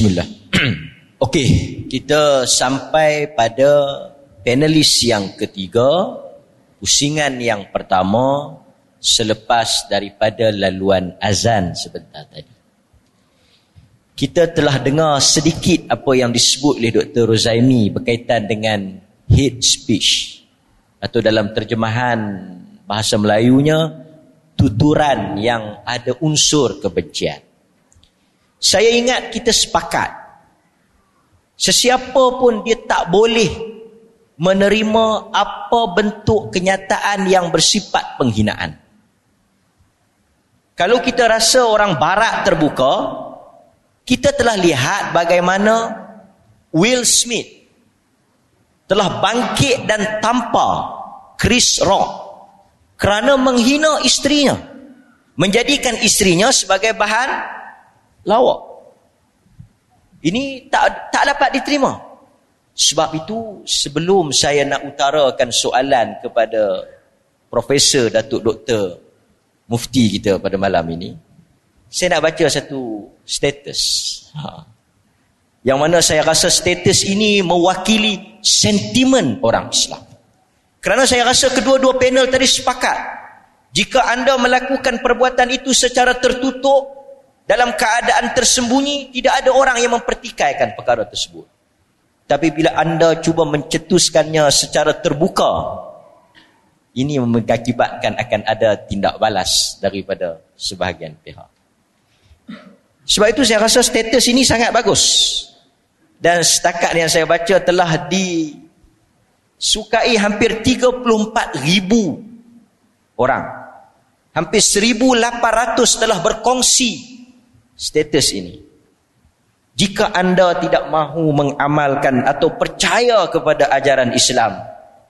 Bismillah. Okey, kita sampai pada panelis yang ketiga, pusingan yang pertama selepas daripada laluan azan sebentar tadi. Kita telah dengar sedikit apa yang disebut oleh Dr. Rozaimi berkaitan dengan hate speech atau dalam terjemahan bahasa Melayunya tuturan yang ada unsur kebencian. Saya ingat kita sepakat Sesiapa pun dia tak boleh menerima apa bentuk kenyataan yang bersifat penghinaan. Kalau kita rasa orang barat terbuka, kita telah lihat bagaimana Will Smith telah bangkit dan tampar Chris Rock kerana menghina istrinya. Menjadikan istrinya sebagai bahan lawak. Ini tak tak dapat diterima. Sebab itu sebelum saya nak utarakan soalan kepada Profesor Datuk Doktor Mufti kita pada malam ini, saya nak baca satu status. Ha. Yang mana saya rasa status ini mewakili sentimen orang Islam. Kerana saya rasa kedua-dua panel tadi sepakat. Jika anda melakukan perbuatan itu secara tertutup, dalam keadaan tersembunyi tidak ada orang yang mempertikaikan perkara tersebut. Tapi bila anda cuba mencetuskannya secara terbuka ini mengakibatkan akan ada tindak balas daripada sebahagian pihak. Sebab itu saya rasa status ini sangat bagus. Dan setakat yang saya baca telah disukai hampir 34 ribu orang. Hampir 1800 telah berkongsi status ini. Jika anda tidak mahu mengamalkan atau percaya kepada ajaran Islam,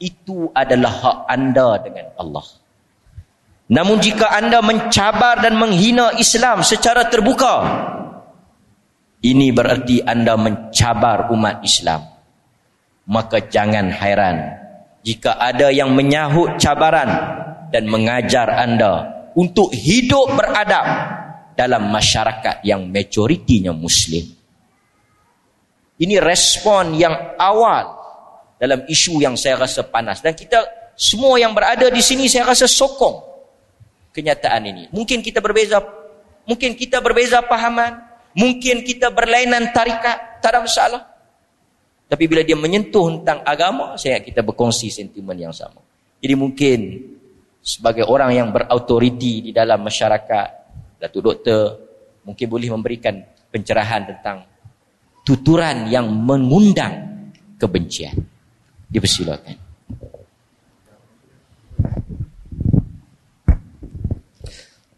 itu adalah hak anda dengan Allah. Namun jika anda mencabar dan menghina Islam secara terbuka, ini berarti anda mencabar umat Islam. Maka jangan hairan jika ada yang menyahut cabaran dan mengajar anda untuk hidup beradab dalam masyarakat yang majoritinya muslim. Ini respon yang awal dalam isu yang saya rasa panas dan kita semua yang berada di sini saya rasa sokong kenyataan ini. Mungkin kita berbeza mungkin kita berbeza pahaman, mungkin kita berlainan tarikat, tak ada masalah. Tapi bila dia menyentuh tentang agama, saya kita berkongsi sentimen yang sama. Jadi mungkin sebagai orang yang berautoriti di dalam masyarakat Datuk Doktor mungkin boleh memberikan pencerahan tentang tuturan yang mengundang kebencian. Dipersilakan.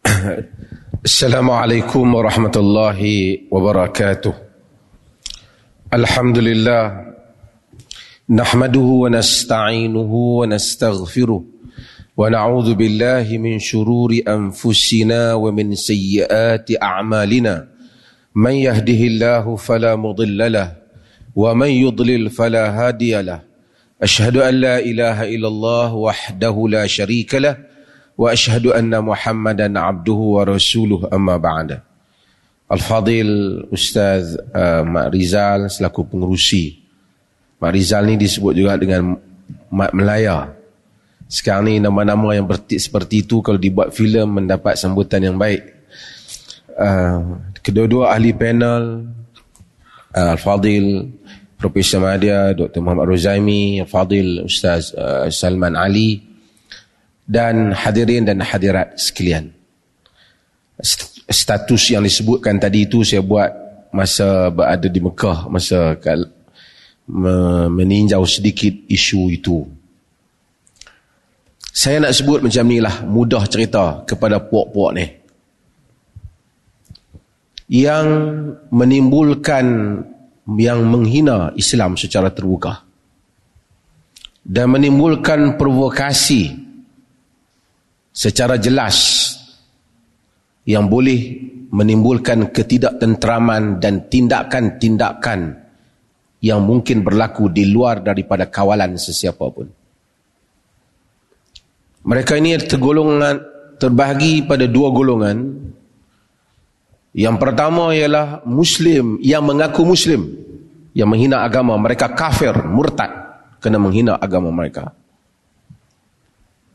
Assalamualaikum warahmatullahi wabarakatuh. Alhamdulillah nahmaduhu wa nasta'inuhu wa nastaghfiruh ونعوذ بالله من شرور انفسنا ومن سيئات اعمالنا من يهده الله فلا مضل له ومن يضلل فلا هادي له اشهد ان لا اله الا الله وحده لا شريك له واشهد ان محمدا عبده ورسوله اما بعد الفضيل استاذ Mak Rizal selaku pengurusi Mak Rizal ni disebut juga dengan Mak Melaya sekarang ni nama-nama yang bertik seperti itu kalau dibuat filem mendapat sambutan yang baik. Uh, kedua-dua ahli panel uh, Al-Fadil Profesor Mahathir, Dr. Muhammad Rozaimi, Al-Fadil Ustaz uh, Salman Ali dan hadirin dan hadirat sekalian. Status yang disebutkan tadi itu saya buat masa berada di Mekah, masa meninjau sedikit isu itu. Saya nak sebut macam ni lah, mudah cerita kepada puak-puak ni. Yang menimbulkan, yang menghina Islam secara terbuka. Dan menimbulkan provokasi secara jelas yang boleh menimbulkan ketidaktentraman dan tindakan-tindakan yang mungkin berlaku di luar daripada kawalan sesiapa pun. Mereka ini tergolongan terbahagi pada dua golongan Yang pertama ialah Muslim yang mengaku Muslim. Yang menghina agama. Mereka kafir, murtad. Kena menghina agama mereka.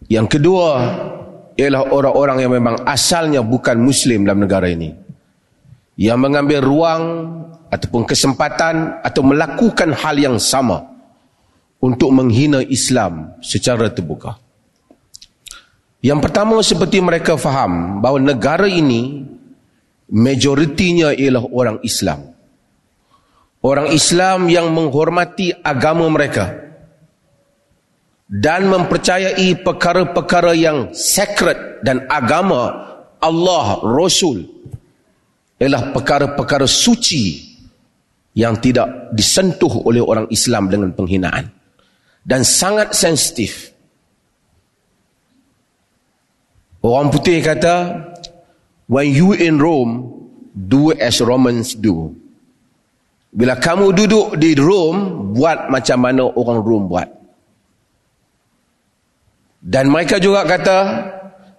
Yang kedua ialah orang-orang yang memang asalnya bukan Muslim dalam negara ini. Yang mengambil ruang ataupun kesempatan atau melakukan hal yang sama untuk menghina Islam secara terbuka. Yang pertama seperti mereka faham bahawa negara ini majoritinya ialah orang Islam. Orang Islam yang menghormati agama mereka dan mempercayai perkara-perkara yang sacred dan agama Allah Rasul ialah perkara-perkara suci yang tidak disentuh oleh orang Islam dengan penghinaan dan sangat sensitif Orang putih kata, when you in Rome, do as Romans do. Bila kamu duduk di Rome, buat macam mana orang Rome buat. Dan mereka juga kata,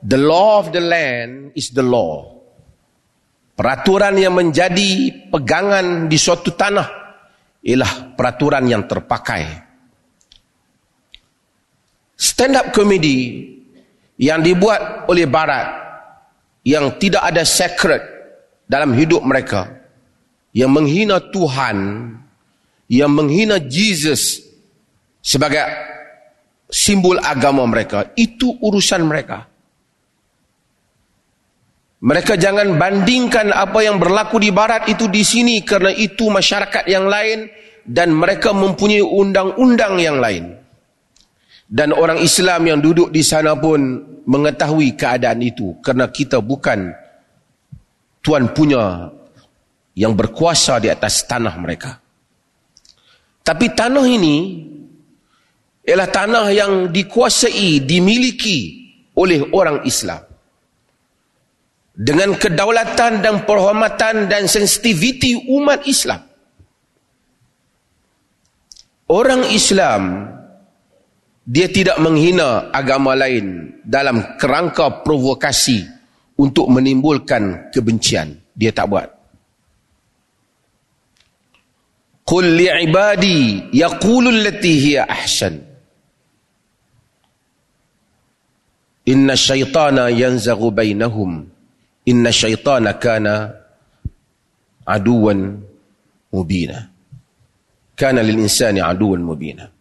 the law of the land is the law. Peraturan yang menjadi pegangan di suatu tanah ialah peraturan yang terpakai. Stand up comedy yang dibuat oleh barat yang tidak ada sacred dalam hidup mereka yang menghina Tuhan yang menghina Jesus sebagai simbol agama mereka. Itu urusan mereka. Mereka jangan bandingkan apa yang berlaku di barat itu di sini kerana itu masyarakat yang lain dan mereka mempunyai undang-undang yang lain dan orang Islam yang duduk di sana pun mengetahui keadaan itu kerana kita bukan tuan punya yang berkuasa di atas tanah mereka. Tapi tanah ini ialah tanah yang dikuasai, dimiliki oleh orang Islam. Dengan kedaulatan dan perhormatan dan sensitiviti umat Islam. Orang Islam dia tidak menghina agama lain dalam kerangka provokasi untuk menimbulkan kebencian. Dia tak buat. Qul li'ibadi yaqulu allati hiya ahsan. Inna syaitana yanzaghu bainahum. Inna syaitana kana aduwan mubina. Kana lil insani aduwan mubina.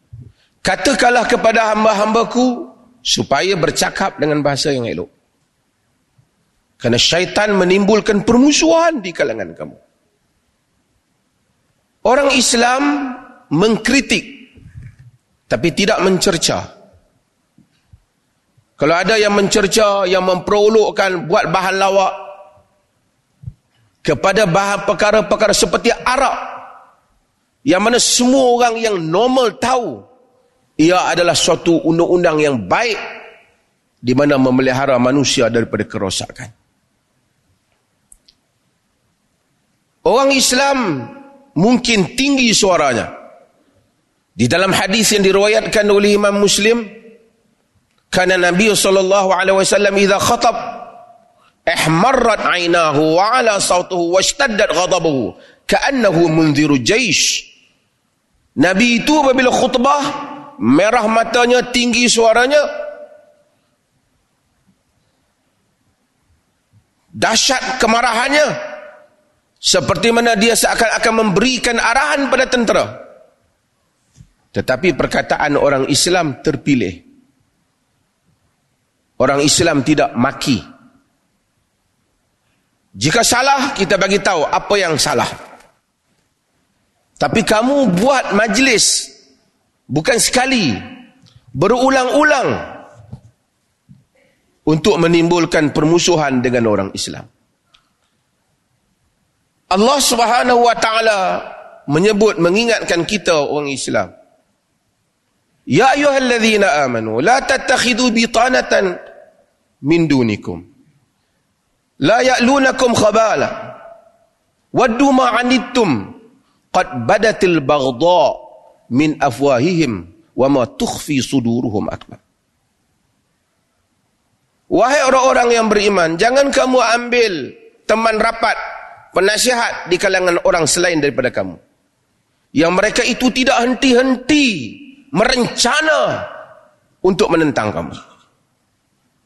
Katakanlah kepada hamba-hambaku supaya bercakap dengan bahasa yang elok. Kerana syaitan menimbulkan permusuhan di kalangan kamu. Orang Islam mengkritik tapi tidak mencerca. Kalau ada yang mencerca, yang memperolokkan buat bahan lawak kepada bahan perkara-perkara seperti Arab yang mana semua orang yang normal tahu ia adalah suatu undang-undang yang baik di mana memelihara manusia daripada kerosakan. Orang Islam mungkin tinggi suaranya. Di dalam hadis yang diriwayatkan oleh Imam Muslim, kana Nabi sallallahu alaihi wasallam idza khatab ihmarrat 'ainahu wa 'ala sawtuhu washtaddat ghadabuhu ka'annahu munziru jaysh. Nabi itu apabila khutbah merah matanya, tinggi suaranya. Dahsyat kemarahannya. Seperti mana dia seakan-akan memberikan arahan pada tentera. Tetapi perkataan orang Islam terpilih. Orang Islam tidak maki. Jika salah, kita bagi tahu apa yang salah. Tapi kamu buat majlis bukan sekali berulang-ulang untuk menimbulkan permusuhan dengan orang Islam. Allah Subhanahu wa taala menyebut mengingatkan kita orang Islam. Ya ayyuhalladzina amanu la tattakhidhu bitanatan min dunikum. La ya'lunakum khabala. Waddu ma 'anittum qad badatil baghdha' min afwahihim wa ma tukhfi suduruhum akbar. Wahai orang-orang yang beriman, jangan kamu ambil teman rapat penasihat di kalangan orang selain daripada kamu. Yang mereka itu tidak henti-henti merencana untuk menentang kamu.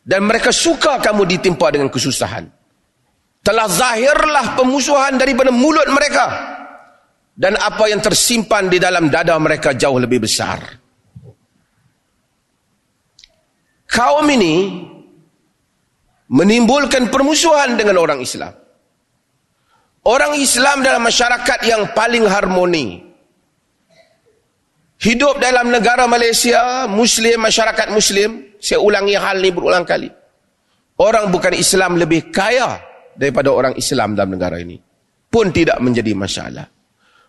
Dan mereka suka kamu ditimpa dengan kesusahan. Telah zahirlah pemusuhan daripada mulut mereka. Dan apa yang tersimpan di dalam dada mereka jauh lebih besar. Kaum ini menimbulkan permusuhan dengan orang Islam. Orang Islam dalam masyarakat yang paling harmoni. Hidup dalam negara Malaysia, Muslim, masyarakat Muslim, saya ulangi hal ini berulang kali. Orang bukan Islam lebih kaya daripada orang Islam dalam negara ini. Pun tidak menjadi masalah.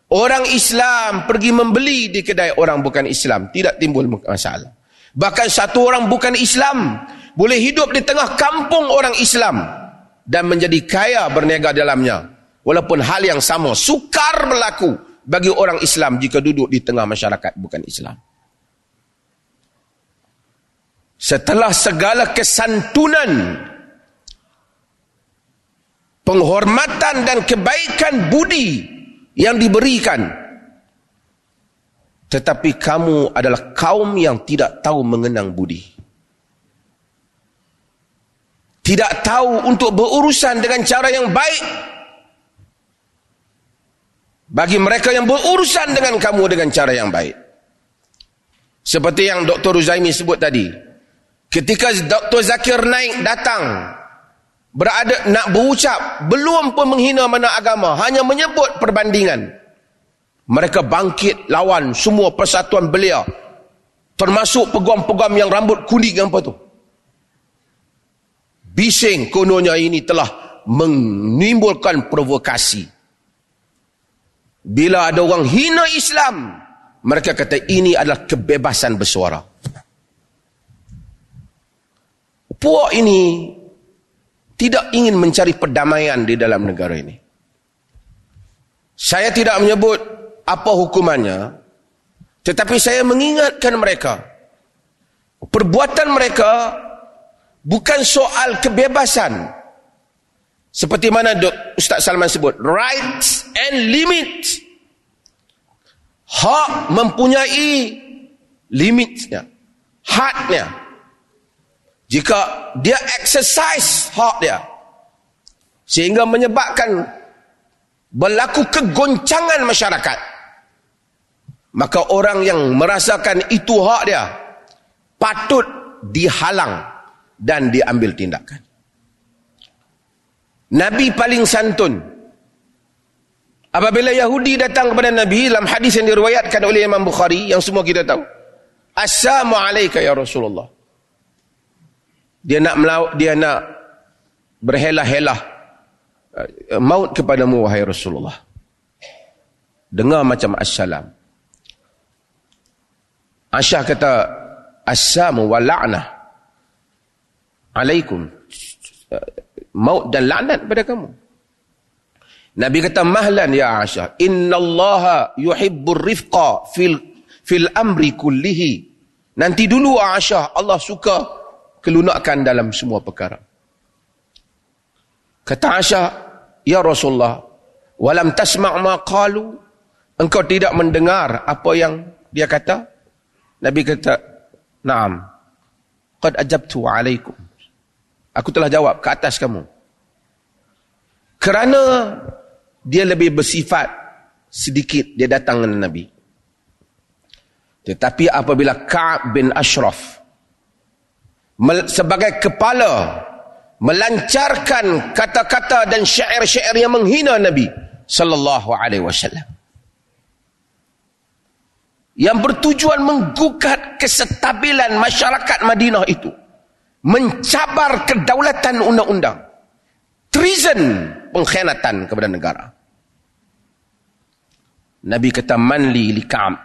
Orang Islam pergi membeli di kedai orang bukan Islam. Tidak timbul masalah. Bahkan satu orang bukan Islam boleh hidup di tengah kampung orang Islam dan menjadi kaya berniaga dalamnya Walaupun hal yang sama sukar berlaku bagi orang Islam jika duduk di tengah masyarakat bukan Islam. Setelah segala kesantunan, penghormatan dan kebaikan budi yang diberikan, tetapi kamu adalah kaum yang tidak tahu mengenang budi. Tidak tahu untuk berurusan dengan cara yang baik bagi mereka yang berurusan dengan kamu dengan cara yang baik. Seperti yang Dr. Ruzaimi sebut tadi. Ketika Dr. Zakir naik datang. Berada nak berucap. Belum pun menghina mana agama. Hanya menyebut perbandingan. Mereka bangkit lawan semua persatuan belia. Termasuk peguam-peguam yang rambut kuning apa tu. Bising kononnya ini telah menimbulkan provokasi. Bila ada orang hina Islam, mereka kata ini adalah kebebasan bersuara. Puak ini tidak ingin mencari perdamaian di dalam negara ini. Saya tidak menyebut apa hukumannya, tetapi saya mengingatkan mereka. Perbuatan mereka bukan soal kebebasan, seperti mana Ustaz Salman sebut, rights and limits. Hak mempunyai limitnya. Haknya. Jika dia exercise hak dia. Sehingga menyebabkan berlaku kegoncangan masyarakat. Maka orang yang merasakan itu hak dia. Patut dihalang dan diambil tindakan. Nabi paling santun. Apabila Yahudi datang kepada Nabi dalam hadis yang diriwayatkan oleh Imam Bukhari yang semua kita tahu. Assalamualaikum ya Rasulullah. Dia nak melawak, dia nak berhelah-helah uh, maut kepadamu wahai Rasulullah. Dengar macam assalam. Aisyah kata assalamu wa la'nah alaikum maut dan laknat pada kamu. Nabi kata mahlan ya Aisyah, innallaha yuhibbur rifqa fil fil amri kullihi. Nanti dulu Aisyah, Allah suka kelunakan dalam semua perkara. Kata Aisyah, ya Rasulullah, walam tasma' ma qalu, engkau tidak mendengar apa yang dia kata? Nabi kata, "Na'am. Qad ajabtu 'alaikum." Aku telah jawab ke atas kamu. Kerana dia lebih bersifat sedikit dia datang dengan Nabi. Tetapi apabila Ka'ab bin Ashraf sebagai kepala melancarkan kata-kata dan syair-syair yang menghina Nabi sallallahu alaihi wasallam yang bertujuan menggugat kesetabilan masyarakat Madinah itu mencabar kedaulatan undang-undang. Treason, pengkhianatan kepada negara. Nabi kata manli li Ka'ab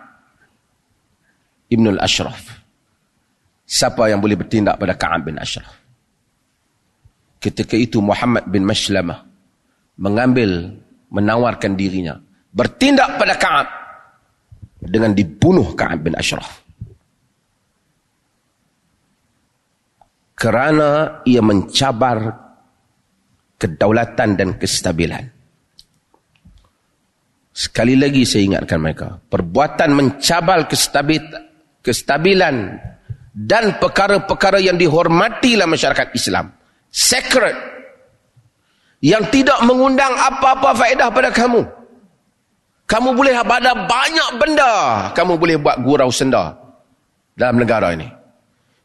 Ibn al-Ashraf. Siapa yang boleh bertindak pada Ka'ab bin Ashraf? Ketika itu Muhammad bin Mashlamah mengambil, menawarkan dirinya. Bertindak pada Ka'ab dengan dibunuh Ka'ab bin Ashraf. kerana ia mencabar kedaulatan dan kestabilan. Sekali lagi saya ingatkan mereka. Perbuatan mencabal kestabil, kestabilan dan perkara-perkara yang dihormati dalam masyarakat Islam. Sacred. Yang tidak mengundang apa-apa faedah pada kamu. Kamu boleh ada banyak benda. Kamu boleh buat gurau senda dalam negara ini.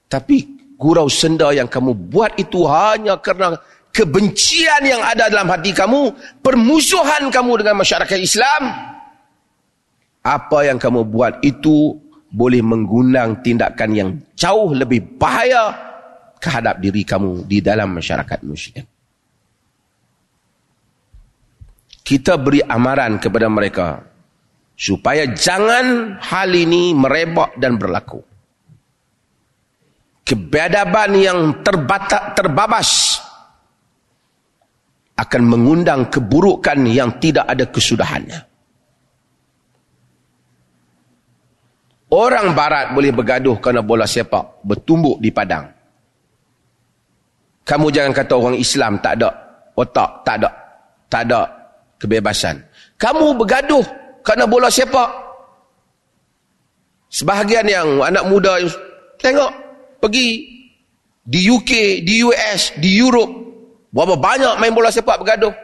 Tapi gurau senda yang kamu buat itu hanya kerana kebencian yang ada dalam hati kamu, permusuhan kamu dengan masyarakat Islam, apa yang kamu buat itu boleh menggunakan tindakan yang jauh lebih bahaya kehadap diri kamu di dalam masyarakat muslim. Kita beri amaran kepada mereka supaya jangan hal ini merebak dan berlaku. Kebedaban yang terbatas, terbabas akan mengundang keburukan yang tidak ada kesudahannya. Orang barat boleh bergaduh kerana bola sepak bertumbuk di padang. Kamu jangan kata orang Islam tak ada otak, tak ada tak ada kebebasan. Kamu bergaduh kerana bola sepak. Sebahagian yang anak muda tengok pergi di UK, di US, di Europe Berapa banyak main bola sepak bergaduh.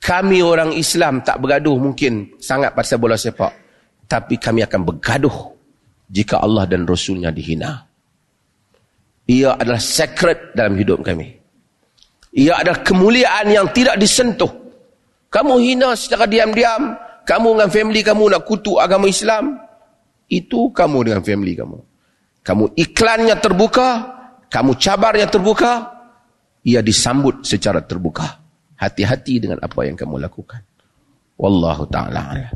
Kami orang Islam tak bergaduh mungkin sangat pasal bola sepak. Tapi kami akan bergaduh jika Allah dan Rasulnya dihina. Ia adalah secret dalam hidup kami. Ia adalah kemuliaan yang tidak disentuh. Kamu hina secara diam-diam. Kamu dengan family kamu nak kutuk agama Islam. Itu kamu dengan family kamu. Kamu iklannya terbuka. Kamu cabarnya terbuka ia disambut secara terbuka. Hati-hati dengan apa yang kamu lakukan. Wallahu ta'ala alam.